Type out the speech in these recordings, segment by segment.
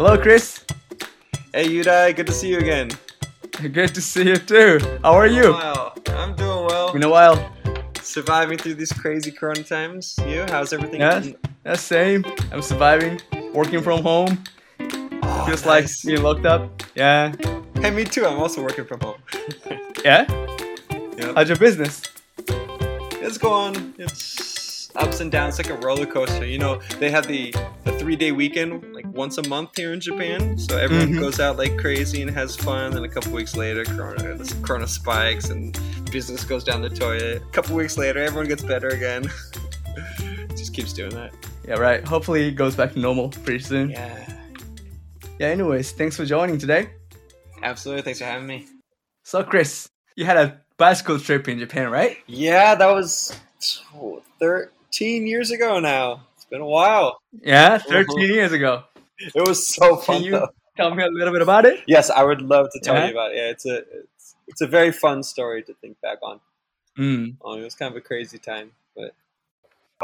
Hello, Chris. Hey, Yudai, good to see you again. Good to see you too. How are you? Wow, I'm doing well. Been a while. Surviving through these crazy corona times. You? How's everything? Yeah, yeah, same. I'm surviving. Working from home. Oh, Just nice. like being locked up. Yeah. Hey, me too. I'm also working from home. Yeah. Yep. How's your business? It's going. It's ups and downs, like a roller coaster. You know, they have the the three day weekend like once a month here in Japan, so everyone Mhm. goes out like crazy and has fun. And a couple weeks later, corona this corona spikes and business goes down the toilet. A couple weeks later, everyone gets better again. Just keeps doing that. Yeah, right. Hopefully it goes back to normal pretty soon. Yeah, Yeah. Anyways, thanks for joining today. absolutely. Thanks for having me. So, Chris, you had a bicycle trip in Japan, right? Yeah, that was oh, 13 years ago now. It's been a while. Yeah, 13 Mhm. years ago. It was so fun. Can you though. tell me a little bit about it? Yes, I would love to tell Yeah? you about it. Yeah, it's a it's, it's a very fun story to think back on. Mm. Um, it was kind of a crazy time, but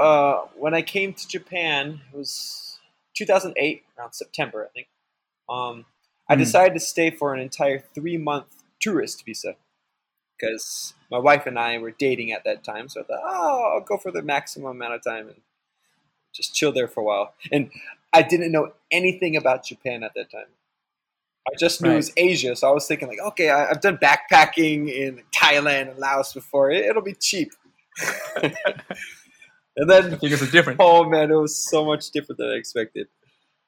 uh, when I came to Japan, it was 2008, around September, I think. Um, I Mm. decided to stay for an entire three month tourist visa because my wife and I were dating at that time. So I thought, oh, I'll go for the maximum amount of time and just chill there for a while. And I didn't know anything about Japan at that time. I just knew it was Asia, so I was thinking like, okay, I, I've done backpacking in Thailand and Laos before. It, it'll be cheap. and then I think it's different. Oh man, it was so much different than I expected.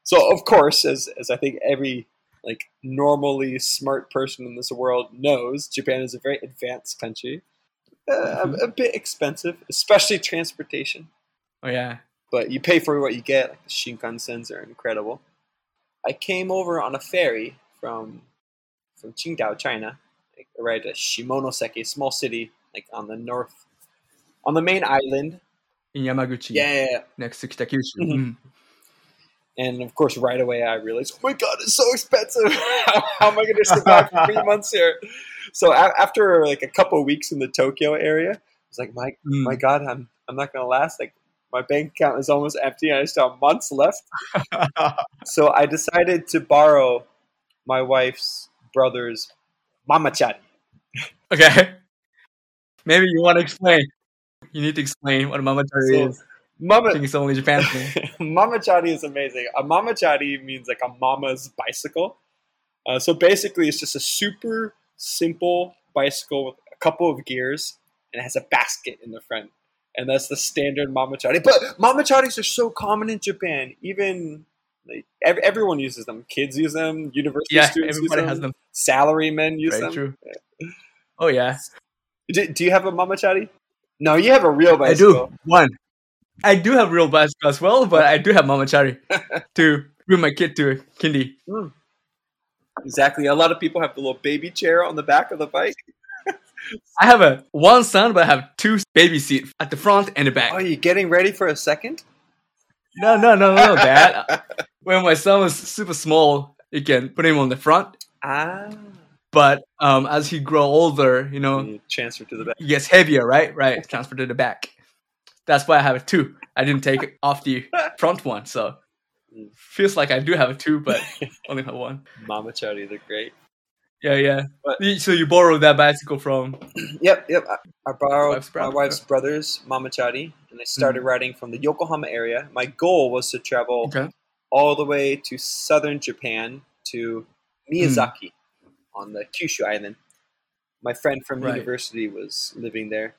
So of course, as as I think every like normally smart person in this world knows, Japan is a very advanced country. Uh, a, a bit expensive, especially transportation. Oh, yeah. But you pay for what you get. Like the Shinkansens are incredible. I came over on a ferry from from Qingdao, China. I arrived at Shimonoseki, a small city like on the north, on the main island. In Yamaguchi. Yeah, yeah, yeah. Next to Kitakyushu. Mhm. And of course, right away I realized, oh my god, it's so expensive. how, how am I going to survive for three months here? So a- after like a couple of weeks in the Tokyo area, I was like, my Mm. my god, I'm I'm not going to last. Like my bank account is almost empty, I still have months left. So I decided to borrow my wife's brother's mamachari. okay. Maybe you want to explain. You need to explain what a mamachari So, is. I Mama, think it's only Japan thing. mamachari is amazing. A mamachari means like a mama's bicycle. Uh, so basically, it's just a super simple bicycle with a couple of gears and it has a basket in the front. And that's the standard mamachari. But mamacharis are so common in Japan. Even like, ev- everyone uses them. Kids use them. University Yeah, students use them. has them. Salarymen use Very them. true. Oh, yeah. Do, do you have a mamachari? No, you have a real bicycle. I do. One. I do have real bicycle as well, but I do have mamachari to bring my kid to kindy. Exactly. A lot of people have the little baby chair on the back of the bike. I have a one son, but I have two baby seats at the front and the back. Are you getting ready for a second? No, no, no, no, Dad. when my son was super small, you can put him on the front. Ah. But um, as he grow older, you know, You transfer to the back. he gets heavier, right? Right. Transfer to the back. That's why I have a two. I didn't take off the front one, so Mm. feels like I do have a two, but only have one. Mamachari, they're great. Yeah, yeah. But- so you borrowed that bicycle from? Yep, yep. I, I borrowed Wife's my wife's brother's mamachari, and I started Mm. riding from the Yokohama area. My goal was to travel Okay. all the way to southern Japan to Miyazaki on the Kyushu island. My friend from Right. university was living there.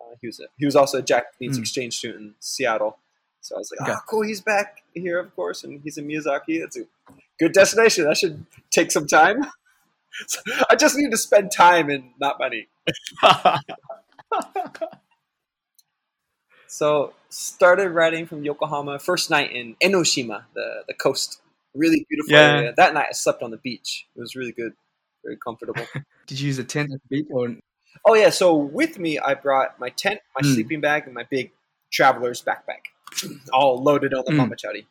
Uh, he was a, he was also a Japanese Mm. exchange student in Seattle. So I was like, Okay. oh, cool, he's back here, of course, and he's in Miyazaki. That's a good destination. That should take some time. So I just need to spend time and not money. So started riding from Yokohama. First night in Enoshima, the the coast, really beautiful Yeah. area. That night I slept on the beach. It was really good, very comfortable. Did you use a tent at the beach or? Oh yeah, so with me I brought my tent, my Mm. sleeping bag, and my big traveler's backpack, all loaded on the Mm. mamachari.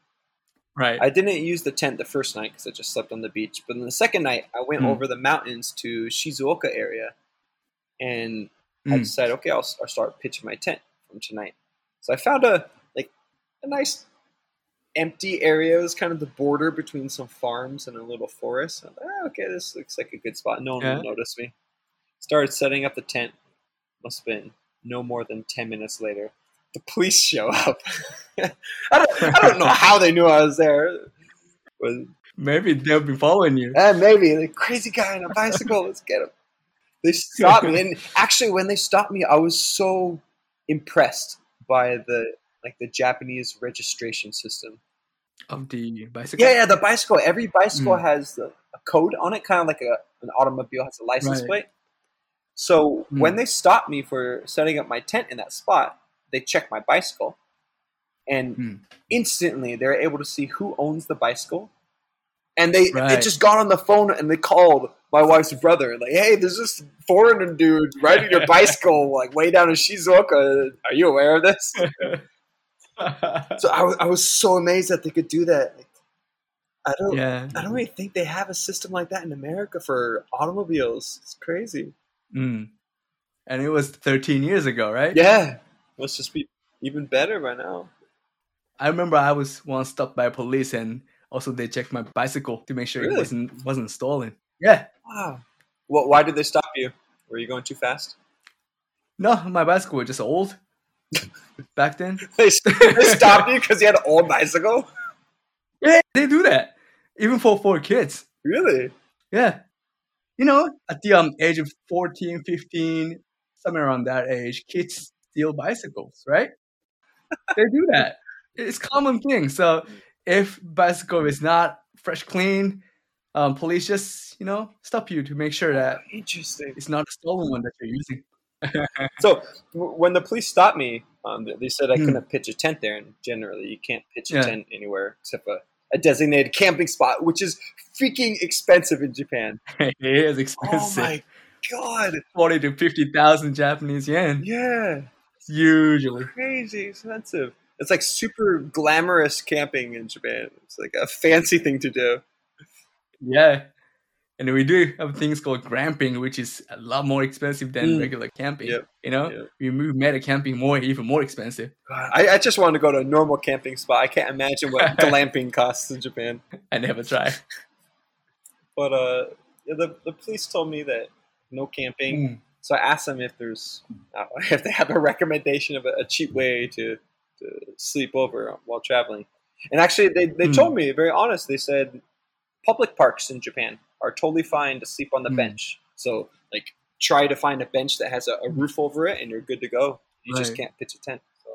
Right. I didn't use the tent the first night because I just slept on the beach. But then the second night, I went Mm. over the mountains to Shizuoka area, and I decided, okay, I'll, I'll start pitching my tent from tonight. So I found a like a nice empty area. It was kind of the border between some farms and a little forest. Thought, "Ah, okay, this looks like a good spot. No one Yeah. will notice me. Started setting up the tent. Must have been no more than ten minutes later. The police show up. I don't, I don't know how they knew I was there. But, Maybe they'll be following you. eh, maybe the crazy guy on a bicycle. Let's get him. They stopped me, and actually, when they stopped me, I was so impressed by the like the Japanese registration system. Of the bicycle. Yeah, yeah, the bicycle. Every bicycle Mm. has a, a code on it, kind of like a, an automobile has a license Right. plate. So Mm. when they stopped me for setting up my tent in that spot, they checked my bicycle, and Mm. instantly they're able to see who owns the bicycle. And they, they Right. just got on the phone and they called my wife's brother, and like, "Hey, there's this foreigner dude riding your bicycle, like way down in Shizuoka. Are you aware of this?" So I was, I was so amazed that they could do that. I don't, yeah. I don't really think they have a system like that in America for automobiles. It's crazy. Mm. And it was 13 years ago, right? Yeah, must just be even better by now. I remember I was once stopped by police and also they checked my bicycle to make sure Really? it wasn't wasn't stolen. Yeah. Wow. Well, why did they stop you? Were you going too fast? No, my bicycle was just old back then. They, they stopped you because you had an old bicycle. Yeah, they do that. Even for for kids. Really? Yeah. You know, at the um, age of 14, 15, somewhere around that age, kids steal bicycles, right? they do that. It's common thing. So if bicycle is not fresh clean, um, police just, you know, stop you to make sure that Interesting. it's not a stolen one that you're using. So w- when the police stopped me, um, they- they said I Hmm. couldn't pitch a tent there, and generally you can't pitch a Yeah. tent anywhere except a, a designated camping spot, which is freaking expensive in Japan. it is expensive. Oh my god! 40 to 50,000 Japanese yen, Yeah, usually. crazy expensive. It's like super glamorous camping in Japan. It's like a fancy thing to do. Yeah. And we do have things called gramping, which is a lot more expensive than Mm. regular camping. Yep. You know, Yep. we we made a camping more even more expensive. God, I, I just want to go to a normal camping spot. I can't imagine what glamping costs in Japan. I never tried. But uh, the the police told me that no camping. Mm. So I asked them if there's uh, if they have a recommendation of a, a cheap way to, to sleep over while traveling. And actually, they, they Hmm. told me very honest. They said public parks in Japan are totally fine to sleep on the Hmm. bench. So like try to find a bench that has a, a roof over it, and you're good to go. You just can't pitch a tent. So,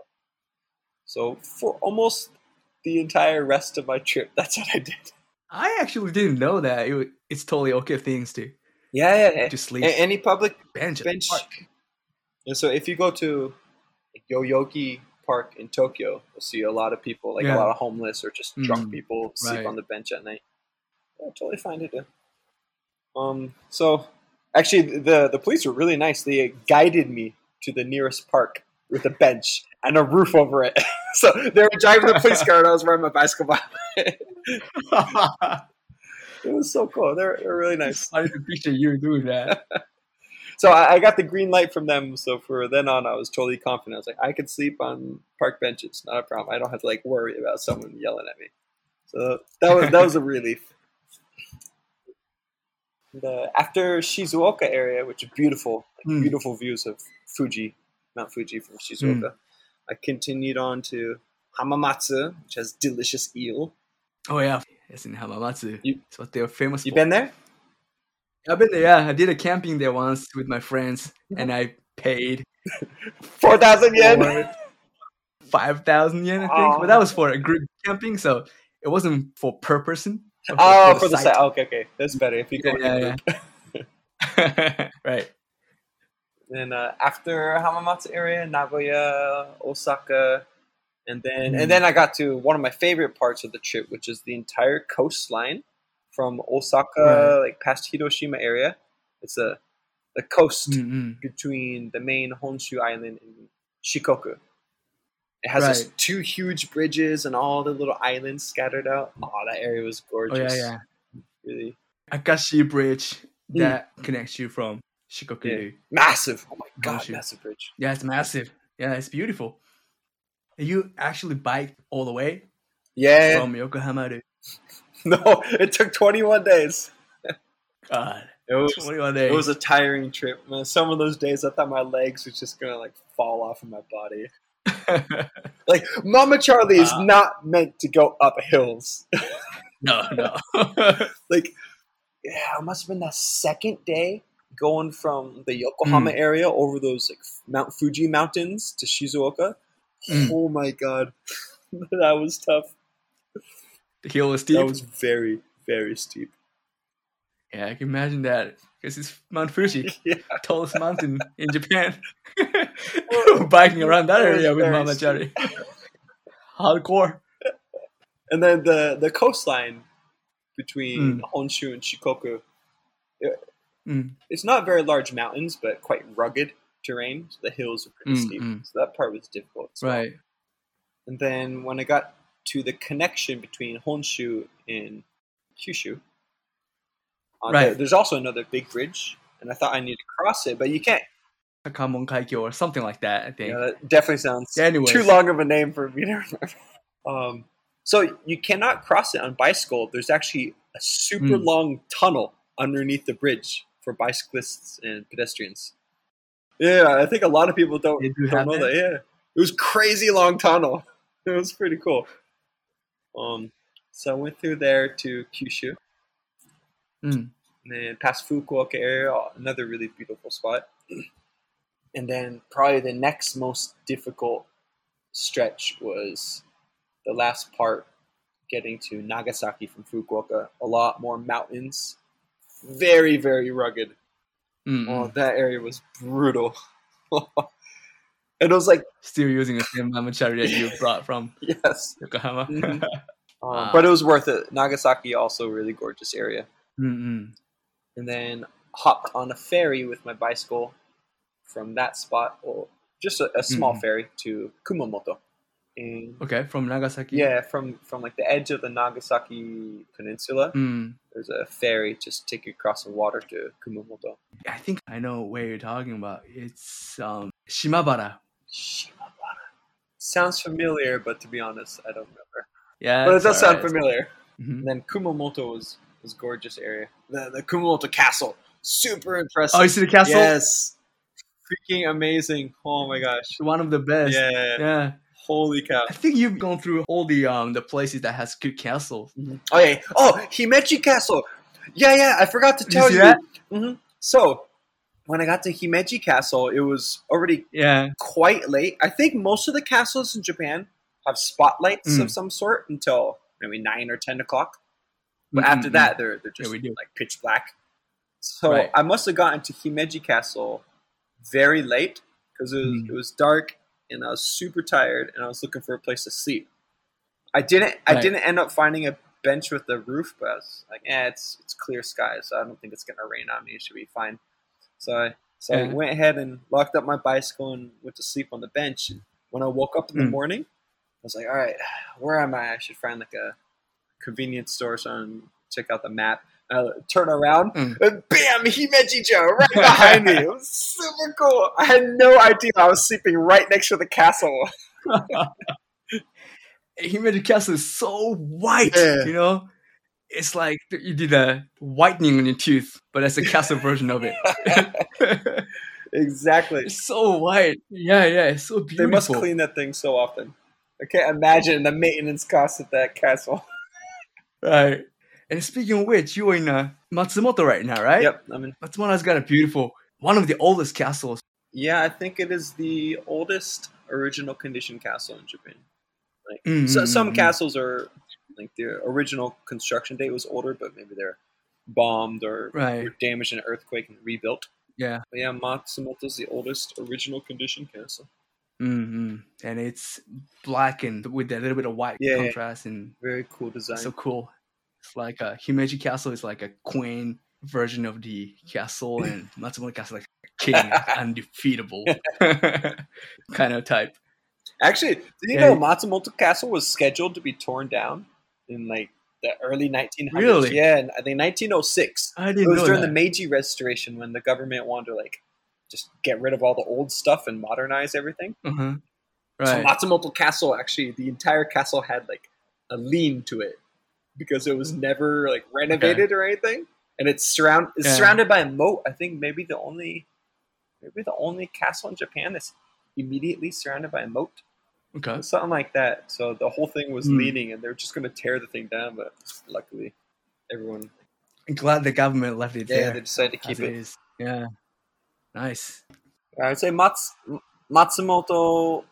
so for almost the entire rest of my trip, that's what I did. I actually didn't know that it, it's totally okay things to Yeah, yeah. sleep A- any public bench. bench. park. And so if you go to like, Yoyogi Park in Tokyo, you'll see a lot of people, like Yeah. a lot of homeless or just drunk Mm, people sleep right. on the bench at night. Yeah, totally fine to do. Um, so actually, the the police were really nice. They guided me to the nearest park with a bench and a roof over it. so they were driving the police car, and I was riding my bicycle by. it was so cool. They're, they're really nice. To picture you doing that. So I, I got the green light from them. So for then on, I was totally confident. I was like, I could sleep on park benches, not a problem. I don't have to like worry about someone yelling at me. So that was that was a relief. The after Shizuoka area, which is beautiful, Hmm. beautiful views of Fuji, Mount Fuji from Shizuoka. Mm. I continued on to Hamamatsu, which has delicious eel. Oh yeah, it's in Hamamatsu. You- It's what they're famous You for. been there? I've been there. Yeah, I did a camping there once with my friends, and I paid Four thousand yen. for five thousand yen, I think. Oh. But that was for a group camping, so it wasn't for per person. Oh, for the site. Okay, okay, that's better. If you go Yeah, yeah, group. yeah. right. Then uh, after Hamamatsu area, Nagoya, Osaka, and then Mm. and then I got to one of my favorite parts of the trip, which is the entire coastline from Osaka, Right. like past Hiroshima area. It's a the coast Mm-mm. between the main Honshu Island and Shikoku. It has Right. two huge bridges and all the little islands scattered out. Oh, that area was Oh gorgeous. yeah, yeah. Really Akashi Bridge Mm. that connects you from Shikoku. Yeah. massive. Oh my god, Honshu. massive bridge. Yeah, it's massive. Yeah, it's beautiful. You actually biked all the way. Yeah. from Yokohama to no, it took 21 days. God. It was 21 days. it was a tiring trip, man. Some of those days I thought my legs were just gonna like fall off of my body. Like Mama Chari is uh. not meant to go up hills. no, no. like yeah, it must have been that second day going from the Yokohama Mm. area over those like Mount Fuji mountains to Shizuoka. Mm. Oh my god, that was tough. the hill was steep. That was very very steep. yeah, I can imagine that because it's Mount Fuji, Yeah. tallest mountain in Japan. Biking around that That area with Mama Chari. Hardcore. And then the the coastline between Mm. Honshu and Shikoku. Mm. It's not very large mountains, but quite rugged terrain. So the hills are pretty Mm, steep. mm. So that part was difficult. well. Right. And then when I got to the connection between Honshu and Kyushu, uh, Right. there- there's also another big bridge, and I thought I needed to cross it, but you can't. Sakamon Kaikyo or something like that, I think. Yeah, that definitely sounds Yeah, anyways. too long of a name for me to remember. Um, so you cannot cross it on bicycle. There's actually a super Mm. long tunnel underneath the bridge for bicyclists and pedestrians. Yeah, I think a lot of people don't, do don't know that? that. Yeah, it was crazy long tunnel. It was pretty cool. Um, so I went through there to Kyushu, Mm. and then past Fukuoka area, another really beautiful spot. And then probably the next most difficult stretch was the last part, getting to Nagasaki from Fukuoka. A lot more mountains, very very rugged. Mm, Oh, that area was brutal. and it was like Still using the same Chari that you brought from yes, Yokohama. Mhm. um, but it was worth it. Nagasaki also a really gorgeous area. Mm-mm. and then hopped on a ferry with my bicycle from that spot, or just a, a small Mhm. ferry to Kumamoto. And Okay, from Nagasaki. yeah, from from like the edge of the Nagasaki Peninsula, Mm. there's a ferry just take you across the water to Kumamoto. I think I know where you're talking about. It's um, Shimabara. Shimabara. Sounds familiar, but to be honest, I don't remember. Yeah, but it does sound familiar. Mhm. And then Kumamoto was was gorgeous area. The the Kumamoto Castle, super impressive. Oh, you see the castle? Yes, freaking amazing. Oh my gosh. One of the best. Yeah. Yeah. Holy cow. I think you've gone through all the um the places that has good castles. Oh yeah. Oh, Himeji Castle. Yeah, yeah. I forgot to Did you tell you. that? hmm So when I got to Himeji Castle, it was already Yeah. quite late. I think most of the castles in Japan have spotlights Mm. of some sort until maybe nine or ten o'clock. But Mm, after that, they're they're Yeah, just we do. like pitch black. So Right. I must have gotten to Himeji Castle very late because it was Mm. it was dark and I was super tired and I was looking for a place to sleep. I didn't I Right. didn't end up finding a bench with a roof, but I was like, eh, it's it's clear skies, so I don't think it's gonna rain on me. It should be fine. So I so I went ahead and locked up my bicycle and went to sleep on the bench. And when I woke up in the Mm. morning, I was like, all right, where am I? I should find like a convenience store so I can check out the map. I turn around Mm. and bam, Himeji-jo right behind me. It was super cool. I had no idea I was sleeping right next to the castle. Himeji Castle is so white. Yeah. You know, it's like you did a whitening on your tooth, but that's a castle version of it. exactly. it's so white. Yeah, yeah, it's so beautiful. They must clean that thing so often. I can't imagine the maintenance costs at that castle. Right. And speaking of which, you are in uh, Matsumoto right now, right? Yep. I mean, Matsumoto's got a beautiful, one of the oldest castles. yeah, I think it is the oldest original condition castle in Japan. Like, Mm, so, some mm, castles are like their original construction date was older, but maybe they're bombed or, Right. or damaged in an earthquake and rebuilt. Yeah. But yeah, Matsumoto's the oldest original condition castle. Mm-hmm. And it's blackened with a little bit of white Yeah, yeah. contrast, and Very cool design. so cool. It's like a Himeji Castle is like a queen version of the castle, and Matsumoto Castle like a king, undefeatable kind of type. Actually, did you Yeah. know Matsumoto Castle was scheduled to be torn down in like the early 1900s? Really? Yeah, and I think 1906. I It didn't It was during that. the Meiji Restoration when the government wanted to like just get rid of all the old stuff and modernize everything. uh-huh. So Matsumoto Castle actually, the entire castle had like a lean to it because it was never like renovated or anything, and it's surround it's Yeah. surrounded by a moat. I think maybe the only maybe the only castle in Japan that's immediately surrounded by a moat, Okay. something like that. So the whole thing was Hmm. leaning, and they were just going to tear the thing down, but luckily everyone I'm glad the government left it yeah there. they decided to keep it. it. Yeah. Nice. I would say Mats, Matsumoto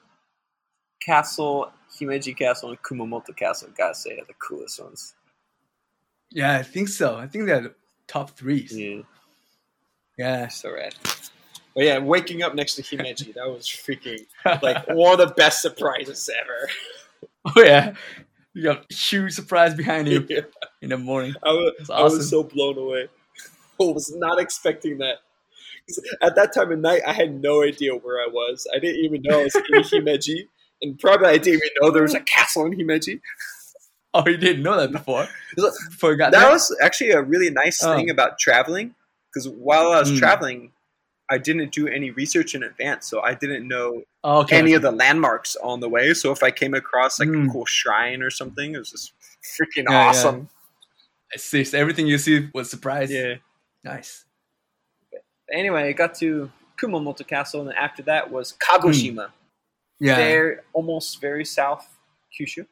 Castle, Himeji Castle, and Kumamoto Castle. Gotta say, are the coolest ones. Yeah, I think so. I think they're the top threes. Yeah, Yeah. so rad. But yeah, waking up next to Himeji, that was freaking like one of the best surprises ever. oh yeah. You got a huge surprise behind you in the morning. I was, That's I was so blown away. I was not expecting that. At that time of night, I had no idea where I was. I didn't even know I was in Himeji, and probably I didn't even know there was a castle in Himeji. Oh, you didn't know that before? Look, Before you got that was actually a really nice Oh. thing about traveling because while I was Mm. traveling i didn't do any research in advance so i didn't know oh, okay. any of the landmarks on the way so if i came across like a Mm. cool shrine or something it was just freaking Yeah, yeah. awesome I see. So everything you see was surprise. yeah. Nice. anyway i got to kumamoto castle and then after that was kagoshima Yeah. there almost very south kyushu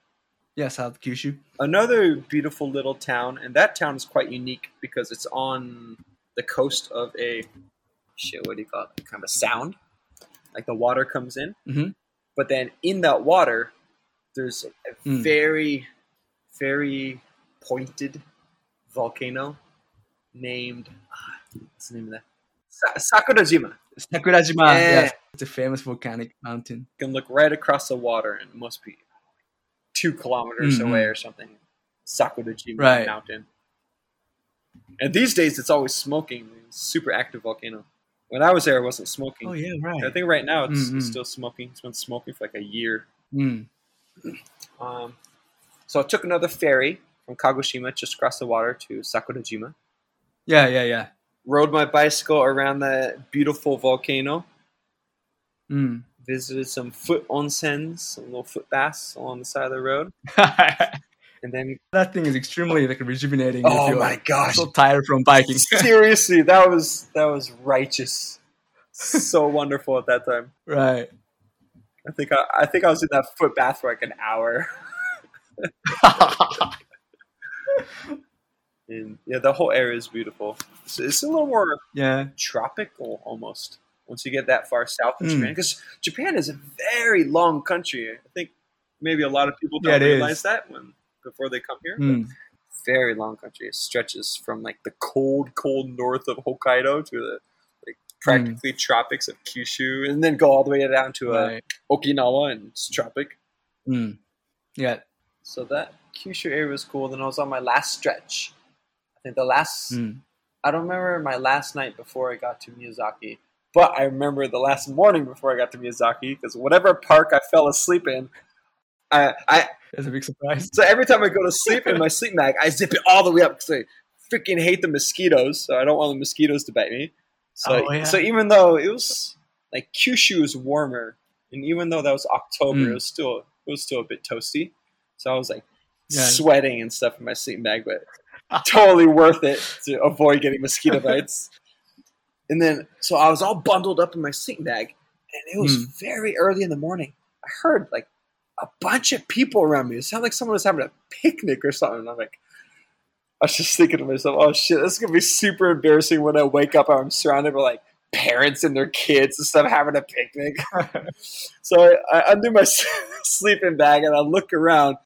Yeah, South Kyushu. another beautiful little town and that town is quite unique because it's on the coast of a shit what do you call it kind of a sound like the water comes in Mhm. but then in that water there's a Mm. very very pointed volcano named ah, what's the name of that Sa- sakurajima Sakurajima. Yeah. It's a famous volcanic mountain. you can look right across the water and it must be two kilometers Mhm. away or something. Sakurajima Right. Mountain. And these days it's always smoking. Super active volcano. When I was there, it wasn't smoking. Oh, yeah, right. I think right now it's, Mhm. it's still smoking. It's been smoking for like a year. Mm. Um, so I took another ferry from Kagoshima just across the water to Sakurajima. Yeah, yeah, yeah. Rode my bicycle around the beautiful volcano. Mm. Visited some foot onsens, some little foot baths along the side of the road. And then that thing is extremely like rejuvenating. Oh my gosh. So tired from biking. Seriously, that was that was righteous. So wonderful at that time. right. I think I, I think I was in that foot bath for like an hour. And yeah, the whole area is beautiful. It's, it's a little more yeah. tropical almost once you get that far south of Mm. Japan because Japan is a very long country. I think maybe a lot of people don't it realize is. that when before they come here. Mm. Very long country. It stretches from like the cold, cold north of Hokkaido to the like practically tropics of Kyushu, and then go all the way down to uh, Right. Okinawa and it's tropic. Mm. Yeah. So that Kyushu area was cool. Then I was on my last stretch. I think the last Mm. I don't remember my last night before I got to Miyazaki, but I remember the last morning before I got to Miyazaki because whatever park I fell asleep in, I, I That's a big surprise. so every time I go to sleep in my sleep bag, I zip it all the way up because I freaking hate the mosquitoes. So I don't want the mosquitoes to bite me. So Oh, yeah. so even though it was like Kyushu is warmer, and even though that was October, Mm. it was still it was still a bit toasty. So I was like Yeah. sweating and stuff in my sleep bag, but totally worth it to avoid getting mosquito bites. And then, so I was all bundled up in my sleeping bag, and it was Hmm. very early in the morning. I heard like a bunch of people around me. It sounded like someone was having a picnic or something. And I'm like, I was just thinking to myself, oh shit, this is gonna be super embarrassing when I wake up. I'm surrounded by like parents and their kids and stuff having a picnic. so I, I undo my sleeping bag and I look around,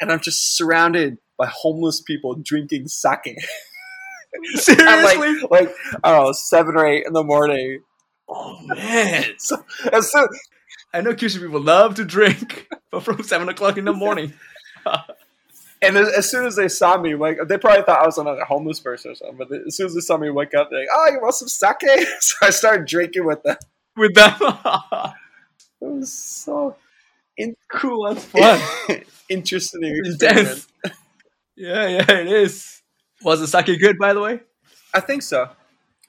and I'm just surrounded by homeless people drinking sake. Seriously? like, like I don't know, seven or eight in the morning. oh man. So, I know Kyushu people love to drink, but from seven o'clock in the morning. and as, as soon as they saw me, like they probably thought I was another homeless person or something. But as soon as they saw me wake up, they're like, "Oh, you want some sake?" So I started drinking with them. With them. It was so cool. That's fun. interesting. Intense. Yeah, yeah, it is. Was the sake good, by the way? I think so.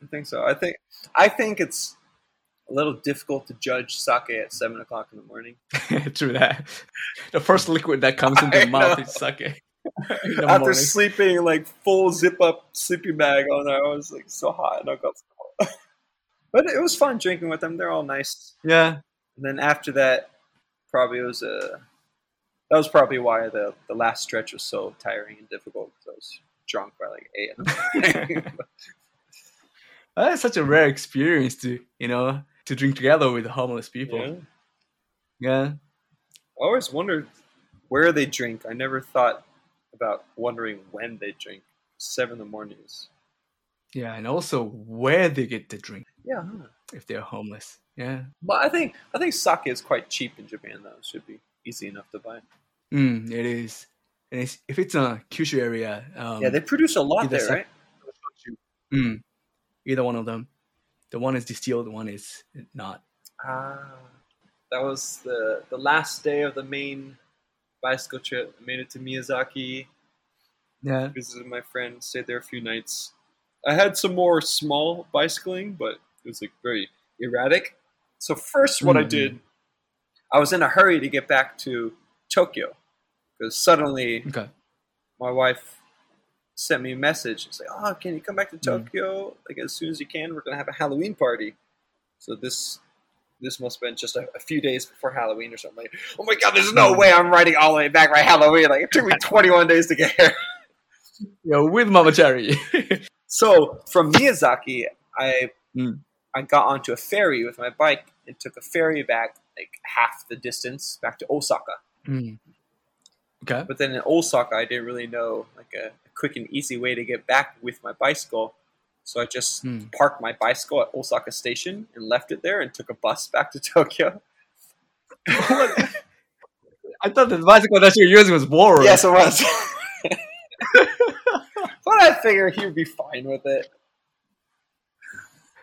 I think so. I think I think it's a little difficult to judge sake at seven o'clock in the morning. True that. The first liquid that comes into the mouth is sake. After morning. sleeping like full zip up sleeping bag on there, I was like so hot and uncomfortable. but it was fun drinking with them. They're all nice. Yeah. And then after that, probably it was a. That was probably why the the last stretch was so tiring and difficult. I was drunk by like eight. morning. That's such a rare experience to, you know, to drink together with homeless people. yeah. Yeah. I always wondered where they drink. I never thought about wondering when they drink. Seven in the mornings. Yeah. And also where they get the drink Yeah. if they're homeless. Yeah. But I think I think sake is quite cheap in Japan though. It should be easy enough to buy. Mm, it is. And it's, if it's a Kyushu area, um, yeah, they produce a lot either there, right? mm, either one of them. The one is distilled, the one is not. Ah, that was the the last day of the main bicycle trip. I made it to Miyazaki. Yeah. Visited my friend. Stayed there a few nights. I had some more small bicycling, but it was like very erratic. So first, what I Mhm. did, I was in a hurry to get back to Tokyo because suddenly Okay. my wife sent me a message. It's like, "Oh, can you come back to Mm. Tokyo like as soon as you can? We're gonna have a Halloween party." So this this must have been just a, a few days before Halloween or something. Like, oh my god, there's no Mm. way I'm riding all the way back by Halloween. Like it took me 21 days to get here. Yeah, with Mama Chari. So from Miyazaki, I Mm. I got onto a ferry with my bike and took a ferry back like half the distance back to Osaka. Mm. Okay. But then in Osaka, I didn't really know like a, a quick and easy way to get back with my bicycle. So I just Mm. parked my bicycle at Osaka Station and left it there and took a bus back to Tokyo. I thought the bicycle that you were using was Boros. yes, it was. but I figured he would be fine with it.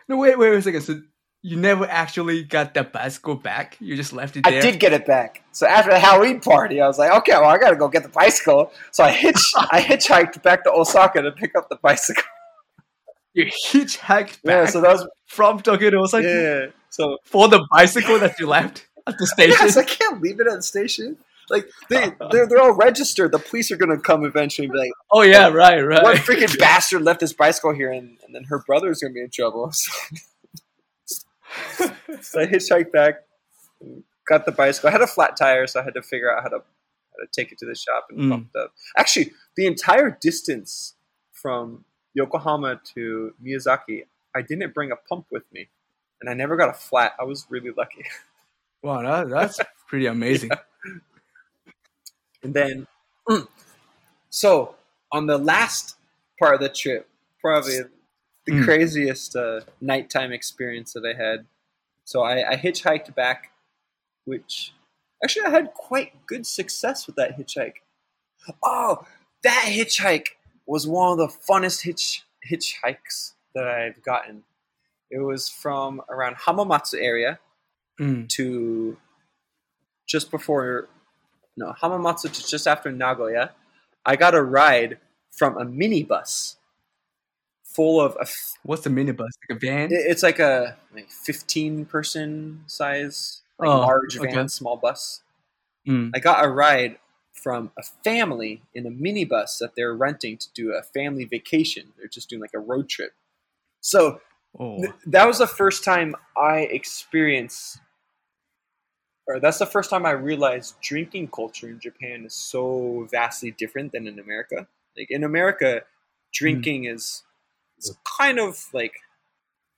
No, wait, wait, wait a second. So you never actually got that bicycle back? You just left it there. I did get it back. So after the Halloween party, I was like, okay, well, I gotta go get the bicycle. So I hitch, I hitchhiked back to Osaka to pick up the bicycle. You hitchhiked Yeah, back so that was from Tokyo to Osaka yeah. So for the bicycle that you left at the station? yes, I can't leave it at the station. Like they, they're, they're all registered. The police are gonna come eventually and be like, oh, yeah, right, right. "What freaking bastard left his bicycle here?" And, and then her brother's gonna be in trouble. So, so I hitchhiked back, got the bicycle. I had a flat tire, so I had to figure out how to how to take it to the shop and Mm. pump it up. Actually, the entire distance from Yokohama to Miyazaki, I didn't bring a pump with me, and I never got a flat. I was really lucky. Wow, that, that's pretty amazing. And then, so on the last part of the trip, probably the Mm. craziest uh, nighttime experience that I had. So I, I hitchhiked back, which actually I had quite good success with that hitchhike. Oh, that hitchhike was one of the funnest hitch hitchhikes that I've gotten. It was from around Hamamatsu area Mm. to just before no Hamamatsu to just after Nagoya, I got a ride from a minibus full of a f- What's the minibus? Like a van? it- it's like a like 15 person size like Oh, large van okay. small bus. Mm. I got a ride from a family in a minibus that they're renting to do a family vacation. They're just doing like a road trip. So Oh. Th- that was the first time I experienced, or that's the first time I realized drinking culture in Japan is so vastly different than in America. Like in America, drinking is, is kind of like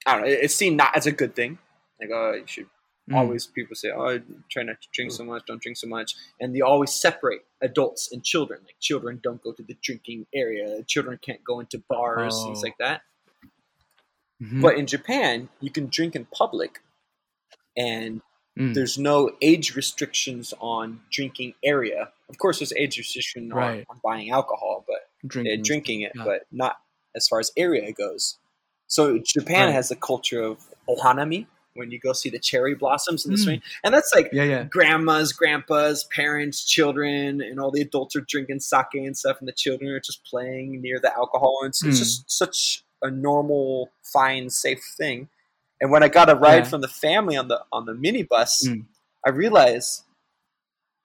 I don't know. It's seen not as a good thing. Like oh, you should Mm. always people say oh, try not to drink so much, don't drink so much, and they always separate adults and children. Like children don't go to the drinking area, children can't go into bars, things Oh. like that. Mhm. But in Japan, you can drink in public, and Mm. there's no age restrictions on drinking area. Of course, there's age restriction on, on buying alcohol, but drinking. uh, drinking it, yeah. but not as far as area goes. So Japan Right. has a culture of ohanami when you go see the cherry blossoms in the Mm. swing, and that's like Yeah, yeah. grandmas, grandpas, parents, children, and all the adults are drinking sake and stuff, and the children are just playing near the alcohol. And it's, it's Mm. just such a normal, fine, safe thing. And when I got a ride Yeah. from the family on the on the minibus, Mm. I realized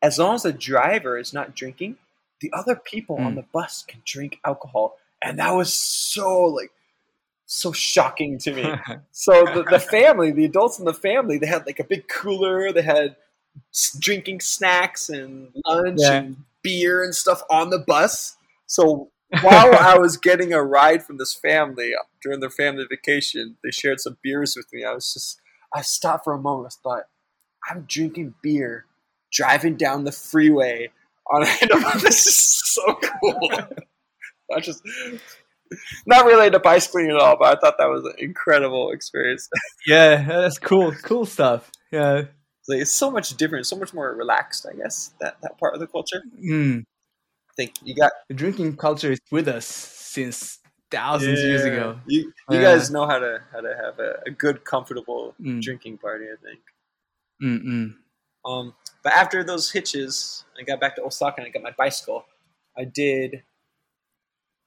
as long as the driver is not drinking, the other people on Mm. the bus can drink alcohol, and that was so like so shocking to me. So the, the family, the adults in the family, they had like a big cooler. They had drinking snacks and lunch Yeah. and beer and stuff on the bus. So while I was getting a ride from this family during their family vacation, they shared some beers with me. I was just, I stopped for a moment. I thought, I'm drinking beer, driving down the freeway on a This is so cool. I just not related to bicycling at all, but I thought that was an incredible experience. yeah, that's cool. Cool stuff. Yeah. It's like, it's so much different, so much more relaxed. I guess that that part of the culture. Mm. I think you got The drinking culture is with us since thousands of years ago. You you Yeah. guys know how to how to have a, a good, comfortable Mm. drinking party. I think. Mm-mm. Um, but after those hitches, I got back to Osaka and I got my bicycle. I did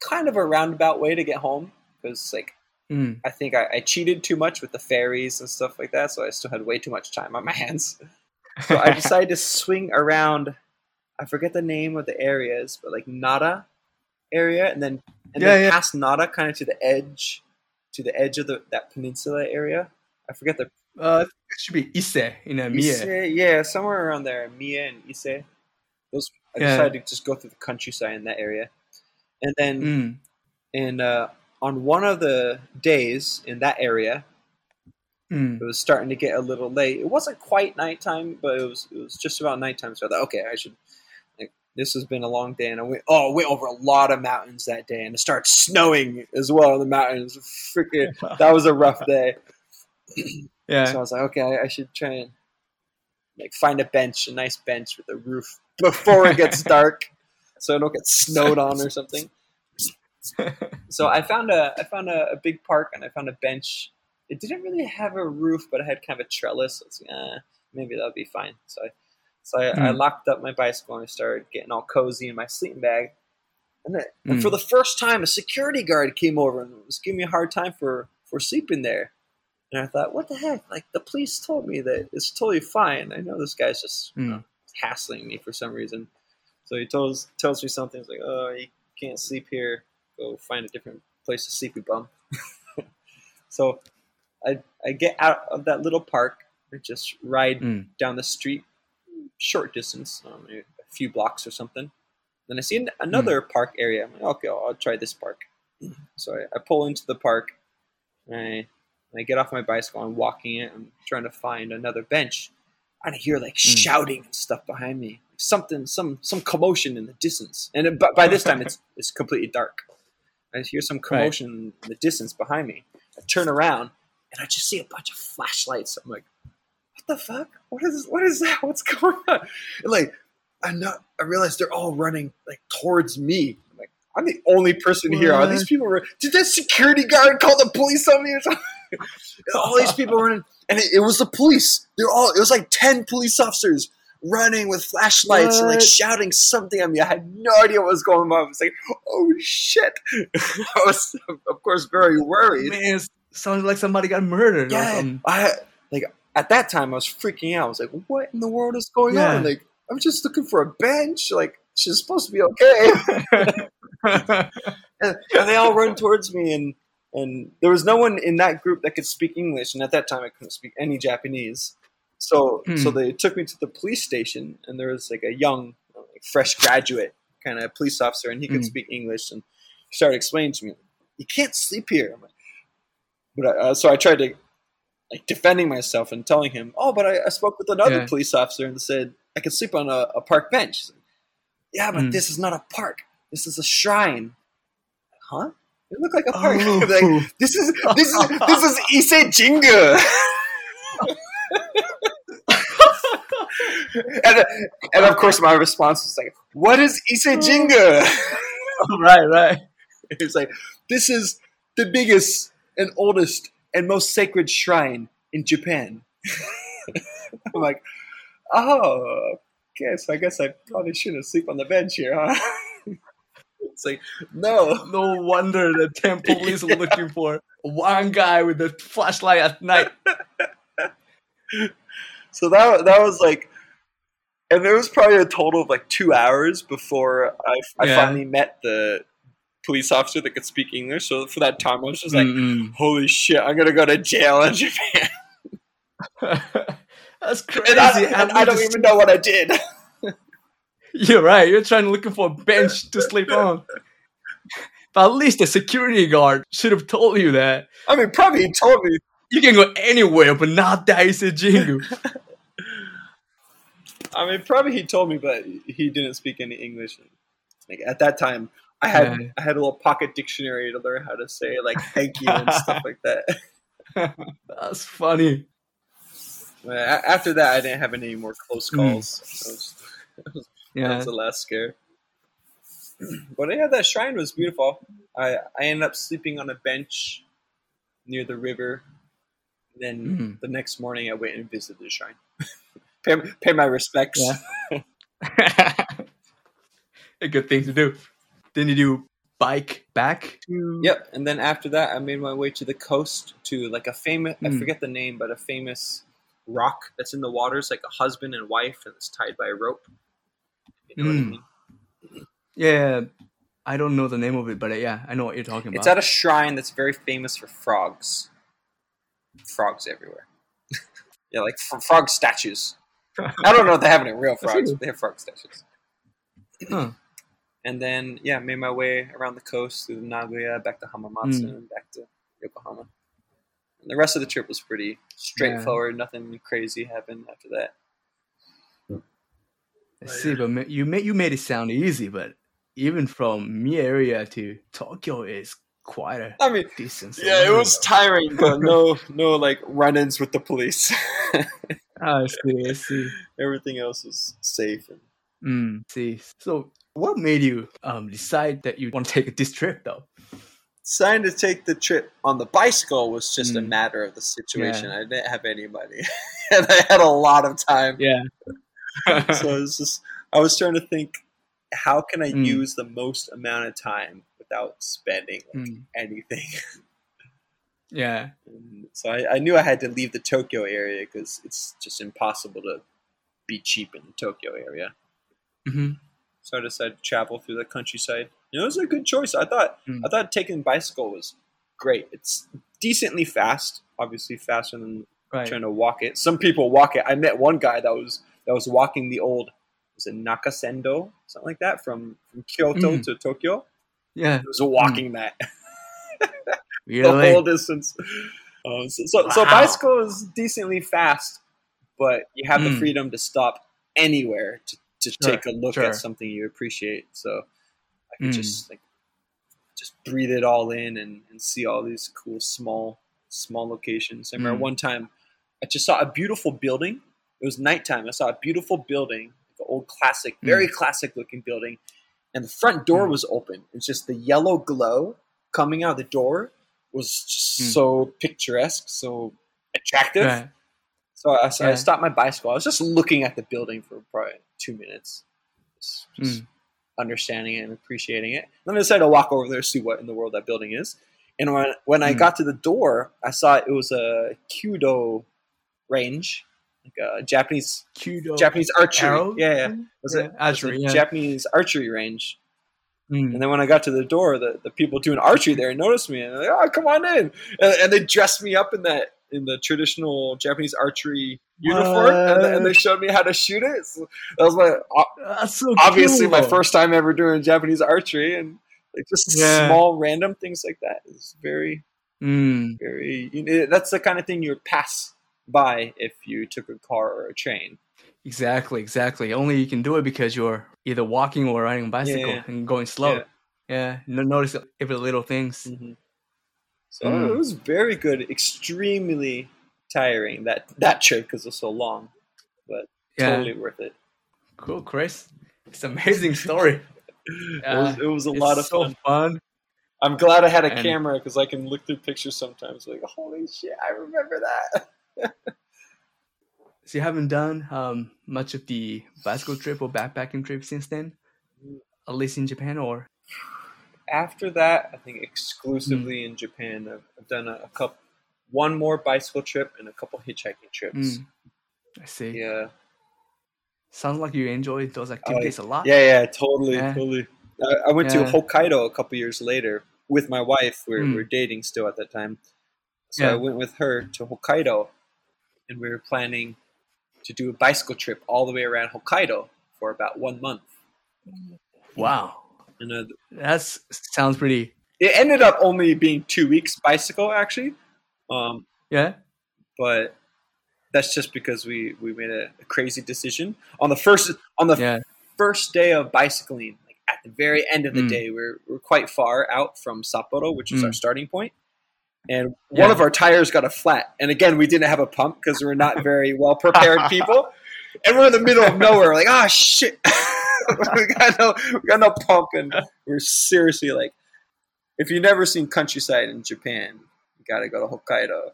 kind of a roundabout way to get home because, like, Mm. I think I, I cheated too much with the ferries and stuff like that, so I still had way too much time on my hands. So I decided to swing around. I forget the name of the areas, but like Nada area, and then and Yeah, then yeah. past Nara, kind of to the edge, to the edge of the that peninsula area. I forget the uh, it should be Ise in a Mie. Ise, yeah, somewhere around there, Mie and Ise. Those I Yeah. decided to just go through the countryside in that area, and then Mm. and uh, on one of the days in that area, Mm. it was starting to get a little late. It wasn't quite nighttime, but it was it was just about nighttime. So I thought, okay, I should. Like, this has been a long day, and I went. Oh, I went over a lot of mountains that day, and it started snowing as well in the mountains. Freaking, that was a rough day. Yeah. So I was like, okay, I, I should try and like find a bench, a nice bench with a roof before it gets dark, so I don't get snowed on or something. So I found a I found a, a big park and I found a bench. It didn't really have a roof, but it had kind of a trellis. So I was eh, maybe that'll be fine. So I so I, I Hmm. locked up my bicycle and I started getting all cozy in my sleeping bag. And, then, and Hmm. for the first time, a security guard came over and was giving me a hard time for for sleeping there. And I thought, what the heck? Like the police told me that it's totally fine. I know this guy's just you Mm. know, hassling me for some reason. So he tells tells me something. He's like, oh, you can't sleep here. Go find a different place to sleep, you bum. so I I get out of that little park and just ride Mm. down the street, short distance, um, a few blocks or something. Then I see an- another park area. I'm like, okay, I'll, I'll try this park. So I, I pull into the park, and I, and I get off my bicycle. I'm walking it. I'm trying to find another bench. And I hear like Mm. shouting and stuff behind me, something, some some commotion in the distance. And it, by, by this time, it's it's completely dark. I hear some commotion in the distance behind me. I turn around and I just see a bunch of flashlights. I'm like, what the fuck? What is what is that? What's going on? And like, I'm not. I realize they're all running like towards me. I'm like, I'm the only person here. Are these people? Run- Did that security guard call the police on me or something? all these people running, and it, it was the police. They're all. It was like ten police officers running with flashlights and like shouting something at me. I had no idea what was going on. I was like, oh shit! I was, of course, very worried. Man, it sounds like somebody got murdered Yeah. I like at that time I was freaking out. I was like, "What in the world is going Yeah. on?" Like, I'm just looking for a bench. Like, she's supposed to be okay. and, and they all run towards me, and and there was no one in that group that could speak English, and at that time I couldn't speak any Japanese. So Hmm. so they took me to the police station, and there was like a young, like, fresh graduate kind of police officer, and he could Hmm. speak English, and he started explaining to me, "You can't sleep here." Like, but I, uh, so I tried to like defending myself and telling him, "Oh, but I, I spoke with another Yeah. police officer and said I could sleep on a, a park bench." Like, yeah, but Mm. this is not a park. This is a shrine. Huh? It looked like a park. Oh. like, this is this is this is Ise Jingu. and, and of course, my response was like, "What is Ise Jingu?" right, right. It's like, "This is the biggest and oldest and most sacred shrine in Japan." I'm like, "Oh, okay. So I guess I probably shouldn't sleep on the bench here, huh?" It's like no. No wonder the temple police are looking for one guy with a flashlight at night. So that that was like, and there was probably a total of like two hours before I, I Yeah. finally met the police officer that could speak English. So for that time, I was just like, Mm-mm. "Holy shit, I'm gonna go to jail in Japan." That's crazy. And I, And I don't just- even know what I did. You're right. You're trying to looking for a bench to sleep on. But at least the security guard should have told you that I mean, probably he told me. you can go anywhere, but not the Ise Jingu. I mean, probably he told me, but he didn't speak any English. Like at that time, I had Yeah. I had a little pocket dictionary to learn how to say like "thank you" and stuff like that. That's funny. After that, I didn't have any more close Hmm. calls. That was, that was, that Yeah. was the last scare. But yeah, that shrine was beautiful. I I ended up sleeping on a bench near the river. Then Mhm. the next morning, I went and visited the shrine. Pay, pay my respects. Yeah. a good thing to do. Then you do bike back to Yep. And then after that, I made my way to the coast to like a famous, I Hmm. forget the name, but a famous rock that's in the waters, like a husband and wife and it's tied by a rope. You know what I Hmm. mean? Yeah, I don't know the name of it, but uh, yeah, I know what you're talking about. It's at a shrine that's very famous for frogs. Frogs everywhere. yeah, like f- frog statues. I don't know if they have any real frogs. but They have frog statues. Huh. And then, yeah, made my way around the coast through Nagoya, back to Hamamatsu, Mm. and back to Yokohama. And the rest of the trip was pretty straightforward. Nothing crazy happened after that. I see, but you made you made it sound easy, but even from Mie area to Tokyo is quite a I mean, distance. yeah, it was tiring, but no, no like run-ins with the police. I see, I see. Everything else was safe. And Mm, see. So, what made you um decide that you want to take this trip, though? deciding to take the trip on the bicycle was just a Mm. matter of the situation. I didn't have any money, and I had a lot of time. Yeah. so it was just I was trying to think, how can I Mm. use the most amount of time without spending like, Mm, anything? yeah. And so I, I knew I had to leave the Tokyo area because it's just impossible to be cheap in the Tokyo area. hmm So I decided to travel through the countryside. And it was a good choice. I thought Mm. I thought taking bicycle was great. It's decently fast, obviously faster than Right. trying to walk it. Some people walk it. I met one guy that was that was walking the old was it Nakasendo, something like that, from from Kyoto Mm. to Tokyo. Yeah. He was walking that the whole distance. Um, so so, so bicycle is decently fast, but you have the Mm. freedom to stop anywhere to, to Sure, take a look sure. at something you appreciate. So I could Mm. just like just breathe it all in and, and see all these cool small small locations. I remember Mm. one time I just saw a beautiful building. It was nighttime. I saw a beautiful building, like an old classic, very classic looking building, and the front door Mm. was open. It's just the yellow glow coming out of the door was just Mm. so picturesque, so attractive. Right. So, I, so I stopped my bicycle. I was just looking at the building for probably two minutes, just, just Mm. understanding it and appreciating it. And Then I decided to walk over there see what in the world that building is. And when when I Mm. got to the door, I saw it was a Kyudo range, like a Japanese Kyudo. Japanese archery. arrow? Yeah, yeah. It was Yeah, it was a yeah. Japanese archery range. Mm. And then when I got to the door, the, the people doing archery there noticed me and they're like, "Oh, come on in!" And, and they dressed me up in that in the traditional Japanese archery uniform, and, they- and they showed me how to shoot it. So that was my That's so obviously my first time ever doing Japanese archery, and like just Yeah. small random things like that is very Mm. very. You know, that's the kind of thing you would pass by if you took a car or a train. Exactly, exactly. Only you can do it because you're either walking or riding a bicycle Yeah. and going slow. Yeah. Yeah. No, notice every little things. hmm So Mm. it was very good. Extremely tiring that that trip because it was so long, but Yeah. totally worth it. Cool, Chris. It's an amazing story. it, was, it was a lot of so fun. fun. I'm glad I had a And- camera because I can look through pictures sometimes. Like, holy shit, I remember that. So you haven't done um, much of the bicycle trip or backpacking trip since then, at least in Japan, or after that, I think exclusively in Japan, I've, I've done a, a couple, one more bicycle trip and a couple hitchhiking trips. Mm. I see. Yeah, Sounds like you enjoy those activities a lot. yeah, yeah, totally, Yeah. totally. I, I went Yeah. to Hokkaido a couple years later with my wife. We were, Mm. we were dating still at that time, so Yeah. I went with her to Hokkaido, and we were planning to do a bicycle trip all the way around Hokkaido for about one month. Wow. And uh, That sounds pretty. it ended up only being two weeks bicycle actually, um, Yeah. but that's just because we we made a, a crazy decision on the first on the Yeah. first day of bicycling. Like at the very end of the Mm. day, we're we're quite far out from Sapporo, which was our Mm. starting point. And Yeah. one of our tires got a flat, and again, we didn't have a pump because we're not very well prepared people. And we're in the middle of nowhere, like ah shit, we got no we got no pump, and we're seriously like, if you've never seen countryside in Japan, you gotta go to Hokkaido.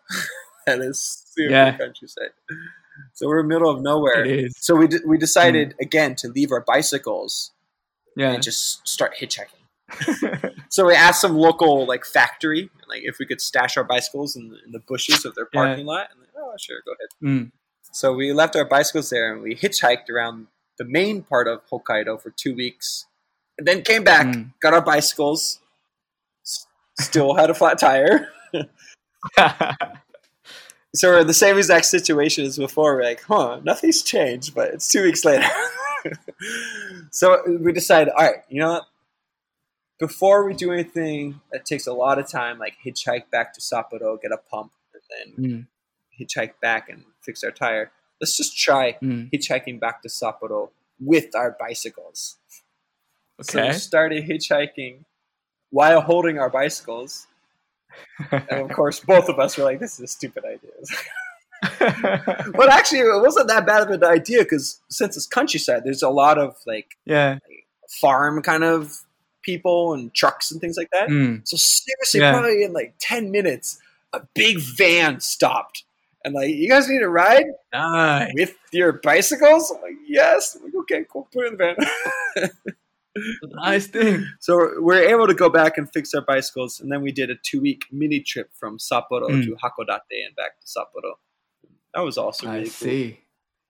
that is super Yeah. countryside. So we're in the middle of nowhere. So we d- we decided again to leave our bicycles Yeah. and just start hitchhiking. So we asked some local like factory, like if we could stash our bicycles in the, in the bushes of their Yeah. parking lot. And like, oh, sure, go ahead. Mm. So we left our bicycles there and we hitchhiked around the main part of Hokkaido for two weeks, and then came back, Mm. got our bicycles, s- still had a flat tire. So we're in the same exact situation as before. We're like, huh, nothing's changed, but it's two weeks later. so we decided, all right, you know what? Before we do anything that takes a lot of time, like hitchhike back to Sapporo, get a pump, and then Mm. hitchhike back and fix our tire, let's just try Mm. hitchhiking back to Sapporo with our bicycles. Okay. So we started hitchhiking while holding our bicycles. And of course, both of us were like, this is a stupid idea. but actually, it wasn't that bad of an idea because since it's countryside, there's a lot of like yeah. farm kind of people and trucks and things like that. Mm. So seriously, Yeah. probably in like ten minutes, a big van stopped and like, you guys need a ride Nice. with your bicycles? I'm like, yes. I'm like, okay, cool. Put it in the van. Nice thing. so we're able to go back and fix our bicycles, and then we did a two-week mini trip from Sapporo Mm. to Hakodate and back to Sapporo. That was also I really see.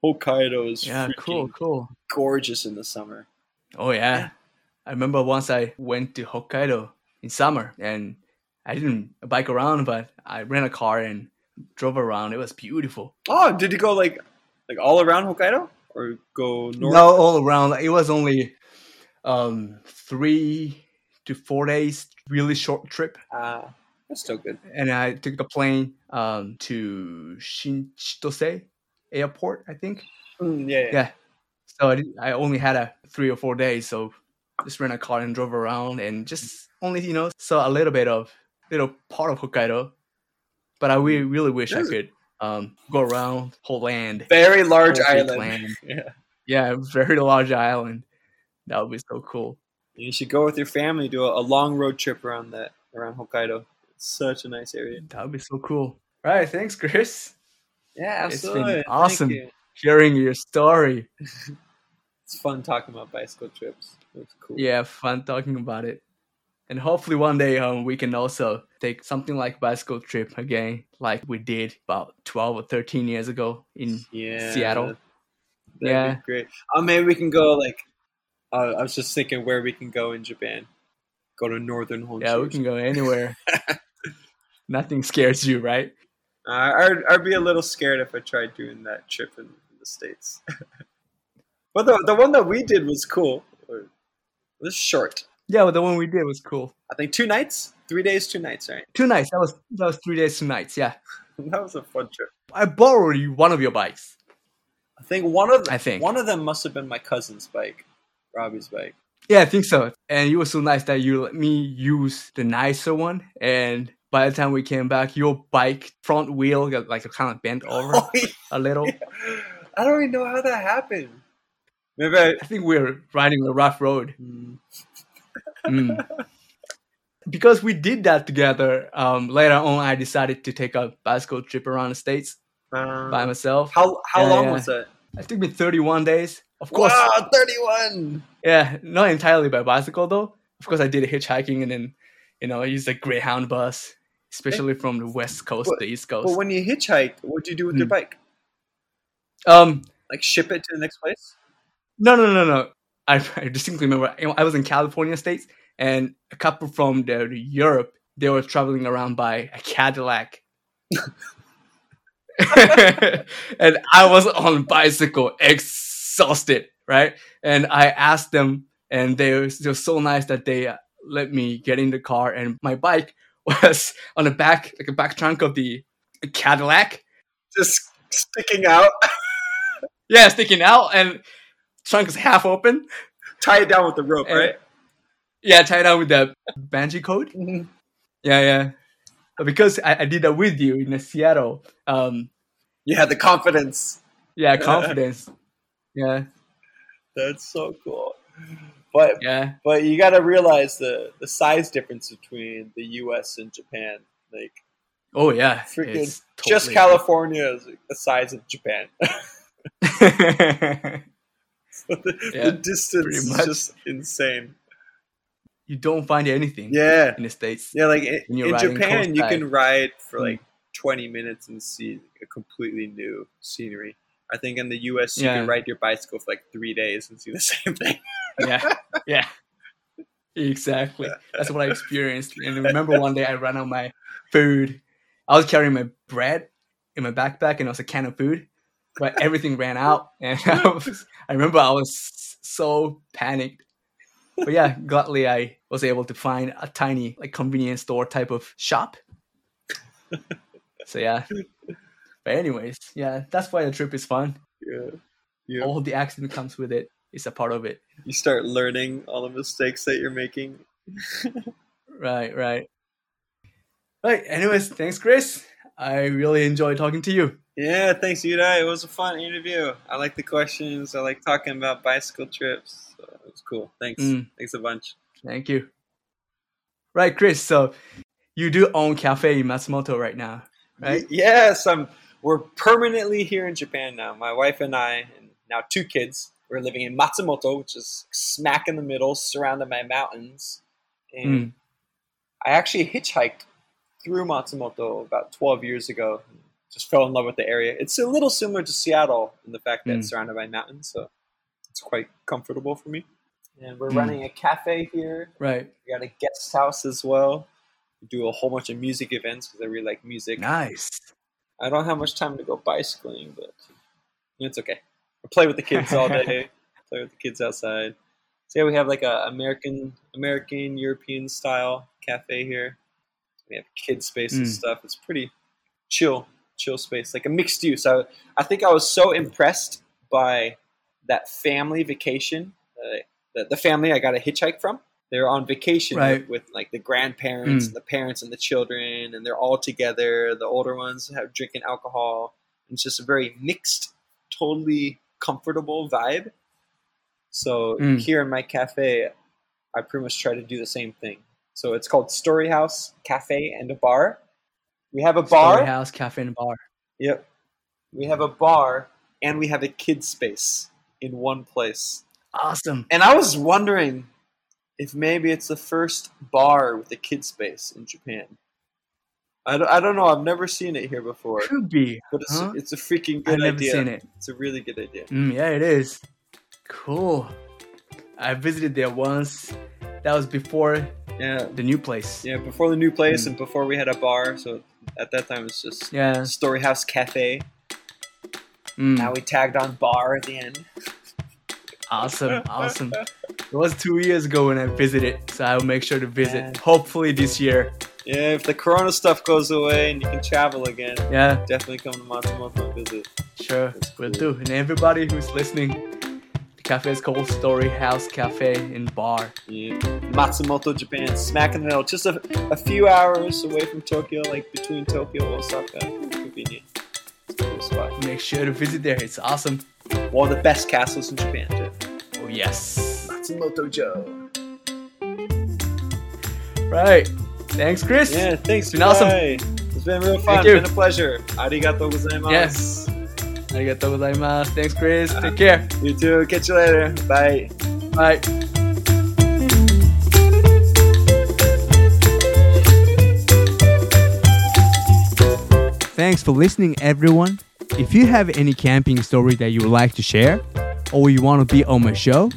Hokkaido is Yeah. Cool. Cool. gorgeous in the summer. Oh yeah. I remember once I went to Hokkaido in summer and I didn't bike around, but I rent a car and drove around. It was beautiful. Oh, did you go like like all around Hokkaido or go north? No, all around. It was only um three to four days, really short trip. Ah, that's still good. And I took the plane um to Shinchitose airport, I think. Mm, yeah, yeah. Yeah. So I, did- I only had a three or four days, so just rent a car and drove around and just only you know saw a little bit of little part of Hokkaido. But I really really wish I could um go around whole land, Very large island. land. Yeah. Yeah, very large island. That would be so cool. You should go with your family, do a, a long road trip around that around Hokkaido. It's such a nice area. That would be so cool. All right, thanks, Chris. Yeah, It's been absolutely. Awesome. you. Hearing your story. It's fun talking about bicycle trips. Cool. Yeah, fun talking about it. And hopefully one day um, we can also take something like bicycle trip again, like we did about 12 or 13 years ago in Yeah. Seattle. Yeah. great. Oh, maybe we can go like. Uh, I was just thinking where we can go in Japan. Go to northern Honshu. Yeah, we can go anywhere. Nothing scares you, right? Uh, I'd, I'd be a little scared if I tried doing that trip in, in the states. but the the one that we did was cool. It was short. Yeah, well, the one we did was cool. I think two nights, three days, two nights. Right? Two nights. That was that was three days, two nights. Yeah, that was a fun trip. I borrowed you one of your bikes. I think one of them, I think. one of them must have been my cousin's bike, Robbie's bike. Yeah, I think so. And you were so nice that you let me use the nicer one. And by the time we came back, your bike front wheel got like kind of bent over Oh, yeah. a little. I don't even know how that happened. Maybe I. I think we're riding a rough road. Hmm. Mm. because we did that together. Um, later on, I decided to take a bicycle trip around the states by Uh, myself. how how Yeah, long yeah. was that? It took me 31 days. Of course, Wow, thirty one. yeah, not entirely by bicycle though. of course, I did hitchhiking, and then you know I used a Greyhound bus, especially from the west coast But- to the east coast. But when you hitchhike, what do you do with your Mm. bike? um, Like ship it to the next place? No, no, no, no. I, I distinctly remember I was in California states, and a couple from the, the Europe they were traveling around by a Cadillac. and I was on bicycle, exhausted, right? And I asked them, and they were, were so nice that they uh, let me get in the car, and my bike was on the back, like a back trunk of the Cadillac. Just sticking out, Yeah, sticking out, and trunk is half open. tie it down with the rope, And- right? Yeah, tie it down with the bungee cord. Mhm. Yeah, yeah. But because I, I did that with you in Seattle, um, You had the confidence. yeah, confidence. Yeah, That's so cool. But yeah. but you got to realize the the size difference between the U.S. and Japan. Like Oh yeah. Freaking It's just totally- California is the size of Japan. The, Yeah, the distance is just insane. you don't find anything Yeah, in the states. yeah. Like in, in Japan, you can ride for Mm. like twenty minutes and see a completely new scenery. I think in the U.S. you Yeah. can ride your bicycle for like three days and see the same thing. Yeah, yeah. Exactly. That's what I experienced. And I remember one day I ran out of my food. I was carrying my bread in my backpack, and it was a can of food, but everything ran out. And I, was, I remember I was so panicked. But yeah, gladly I was able to find a tiny, like, convenience store type of shop. So yeah. But anyways, yeah, that's why the trip is fun. Yeah, yeah. All the accident comes with it. It's a part of it. You start learning all the mistakes that you're making. Right, right. Right. Anyways, thanks, Chris. I really enjoyed talking to you. Yeah, thanks, Yudai. It was a fun interview. I like the questions. I like talking about bicycle trips. So it was cool. Thanks. Mm. Thanks a bunch. Thank you. Right, Chris. So you do own cafe in Matsumoto right now, right? Y- yes, I'm. We're permanently here in Japan now. My wife and I, and now two kids. We're living in Matsumoto, which is smack in the middle, surrounded by mountains. And Mm. I actually hitchhiked through Matsumoto about 12 years ago. Just fell in love with the area. It's a little similar to Seattle in the fact that it's Mm. surrounded by mountains, so it's quite comfortable for me. And we're Mm. running a cafe here. Right. We got a guest house as well. We do a whole bunch of music events because I really like music. Nice. I don't have much time to go bicycling, but it's okay. I play with the kids all day. play with the kids outside. So yeah, we have like a American, American, European style cafe here. We have kid space and Mm. stuff. It's pretty chill, chill space, like a mixed use. I, I think I was so impressed by that family vacation. Uh, the, the family I got a hitchhike from. They're on vacation Right. with, with like the grandparents Mm. and the parents and the children, and they're all together. The older ones have drinking alcohol. It's just a very mixed, totally comfortable vibe. So Mm. here in my cafe, I pretty much try to do the same thing. So it's called Story House Cafe and a Bar. We have a bar. Story house, cafe, and bar. Yep. We have a bar and we have a kid space in one place. Awesome. And I was wondering if maybe it's the first bar with a kid space in Japan. I don't, I don't know. I've never seen it here before, Could be. but it's Huh? it's a freaking I've good never idea. seen it. It's a really good idea. Mm, yeah, it is. Cool. I visited there once. That was before Yeah, the new place. yeah. Before the new place Mm. and before we had a bar, so at that time it's just Yeah. Story House Cafe. Mm, Now we tagged on bar at the end. awesome. Awesome. It was two years ago when I visited, so I'll make sure to visit. Yeah. Hopefully this year. Yeah, if the Corona stuff goes away and you can travel again, Yeah, definitely come to Matsumoto and visit. sure. That's Will cool. do. And everybody who's listening, the cafe is called Story House Cafe and Bar. Yeah. Matsumoto, Japan, smack in the middle, just a, a few hours away from Tokyo, like between Tokyo and Osaka. Convenient. It's a cool spot. Make sure to visit there. It's awesome. One of the best castles in Japan, too. Oh yes. Matsumoto-jo. Right. Thanks, Chris. Yeah, thanks. It's been awesome. It's been real fun. Thank you. It's been a pleasure. Arigato gozaimasu. Yes. Arigatou. Thanks, Chris. Take care. You too. Catch you later. Bye. Bye. Thanks for listening, everyone. If you have any camping story that you would like to share, or you want to be on my show,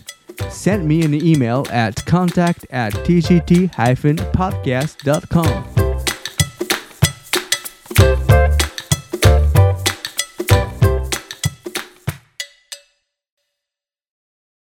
send me an email at contact at tgt-podcast.com.